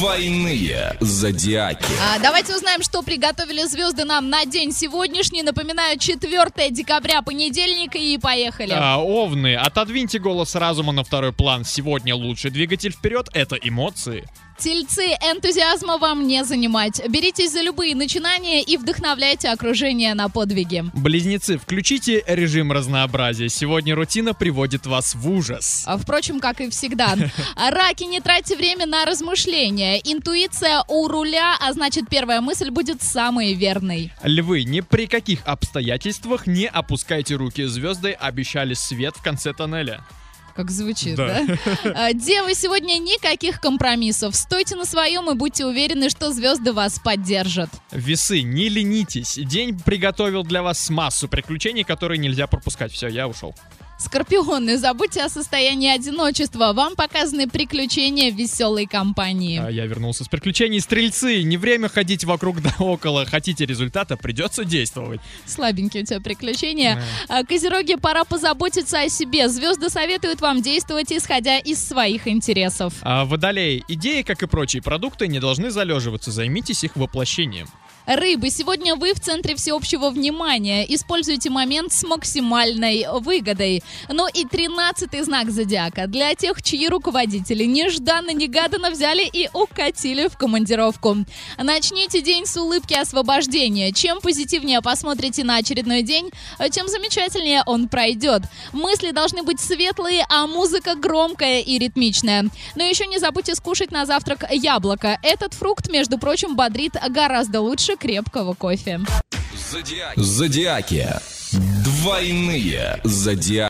Двойные зодиаки. А, давайте узнаем, что приготовили звезды нам на день сегодняшний. Напоминаю, 4 декабря, понедельник, и поехали. А, овны, отодвиньте голос разума на второй план. Сегодня лучший двигатель вперед — это эмоции. Тельцы, энтузиазма вам не занимать. Беритесь за любые начинания и вдохновляйте окружение на подвиги. Близнецы, включите режим разнообразия. Сегодня рутина приводит вас в ужас. А, Впрочем, как и всегда. Раки, не тратьте время на размышления. Интуиция у руля, а значит первая мысль будет самой верной. Львы, ни при каких обстоятельствах не опускайте руки. Звезды обещали свет в конце тоннеля. Как звучит, Да. да? А, Девы, сегодня никаких компромиссов. Стойте на своем и будьте уверены, что звезды вас поддержат. Весы, не ленитесь. День приготовил для вас массу приключений, которые нельзя пропускать. Все, я ушел. Скорпионы, забудьте о состоянии одиночества. Вам показаны приключения веселой компании. А я вернулся с приключений. Стрельцы, не время ходить вокруг да около. Хотите результата, придется действовать. Слабенькие у тебя приключения. А, Козероги, пора позаботиться о себе. Звезды советуют вам действовать, исходя из своих интересов. А водолеи, идеи, как и прочие продукты, не должны залеживаться. Займитесь их воплощением. Рыбы, сегодня вы в центре всеобщего внимания. Используйте момент с максимальной выгодой. Ну и тринадцатый знак зодиака. Для тех, чьи руководители нежданно-негаданно взяли и укатили в командировку. Начните день с улыбки освобождения. Чем позитивнее посмотрите на очередной день, тем замечательнее он пройдет. Мысли должны быть светлые, а музыка громкая и ритмичная. Но еще не забудьте скушать на завтрак яблоко. Этот фрукт, между прочим, бодрит гораздо лучше крепкого кофе. Зодиаки. Зодиаки. Двойные зодиаки.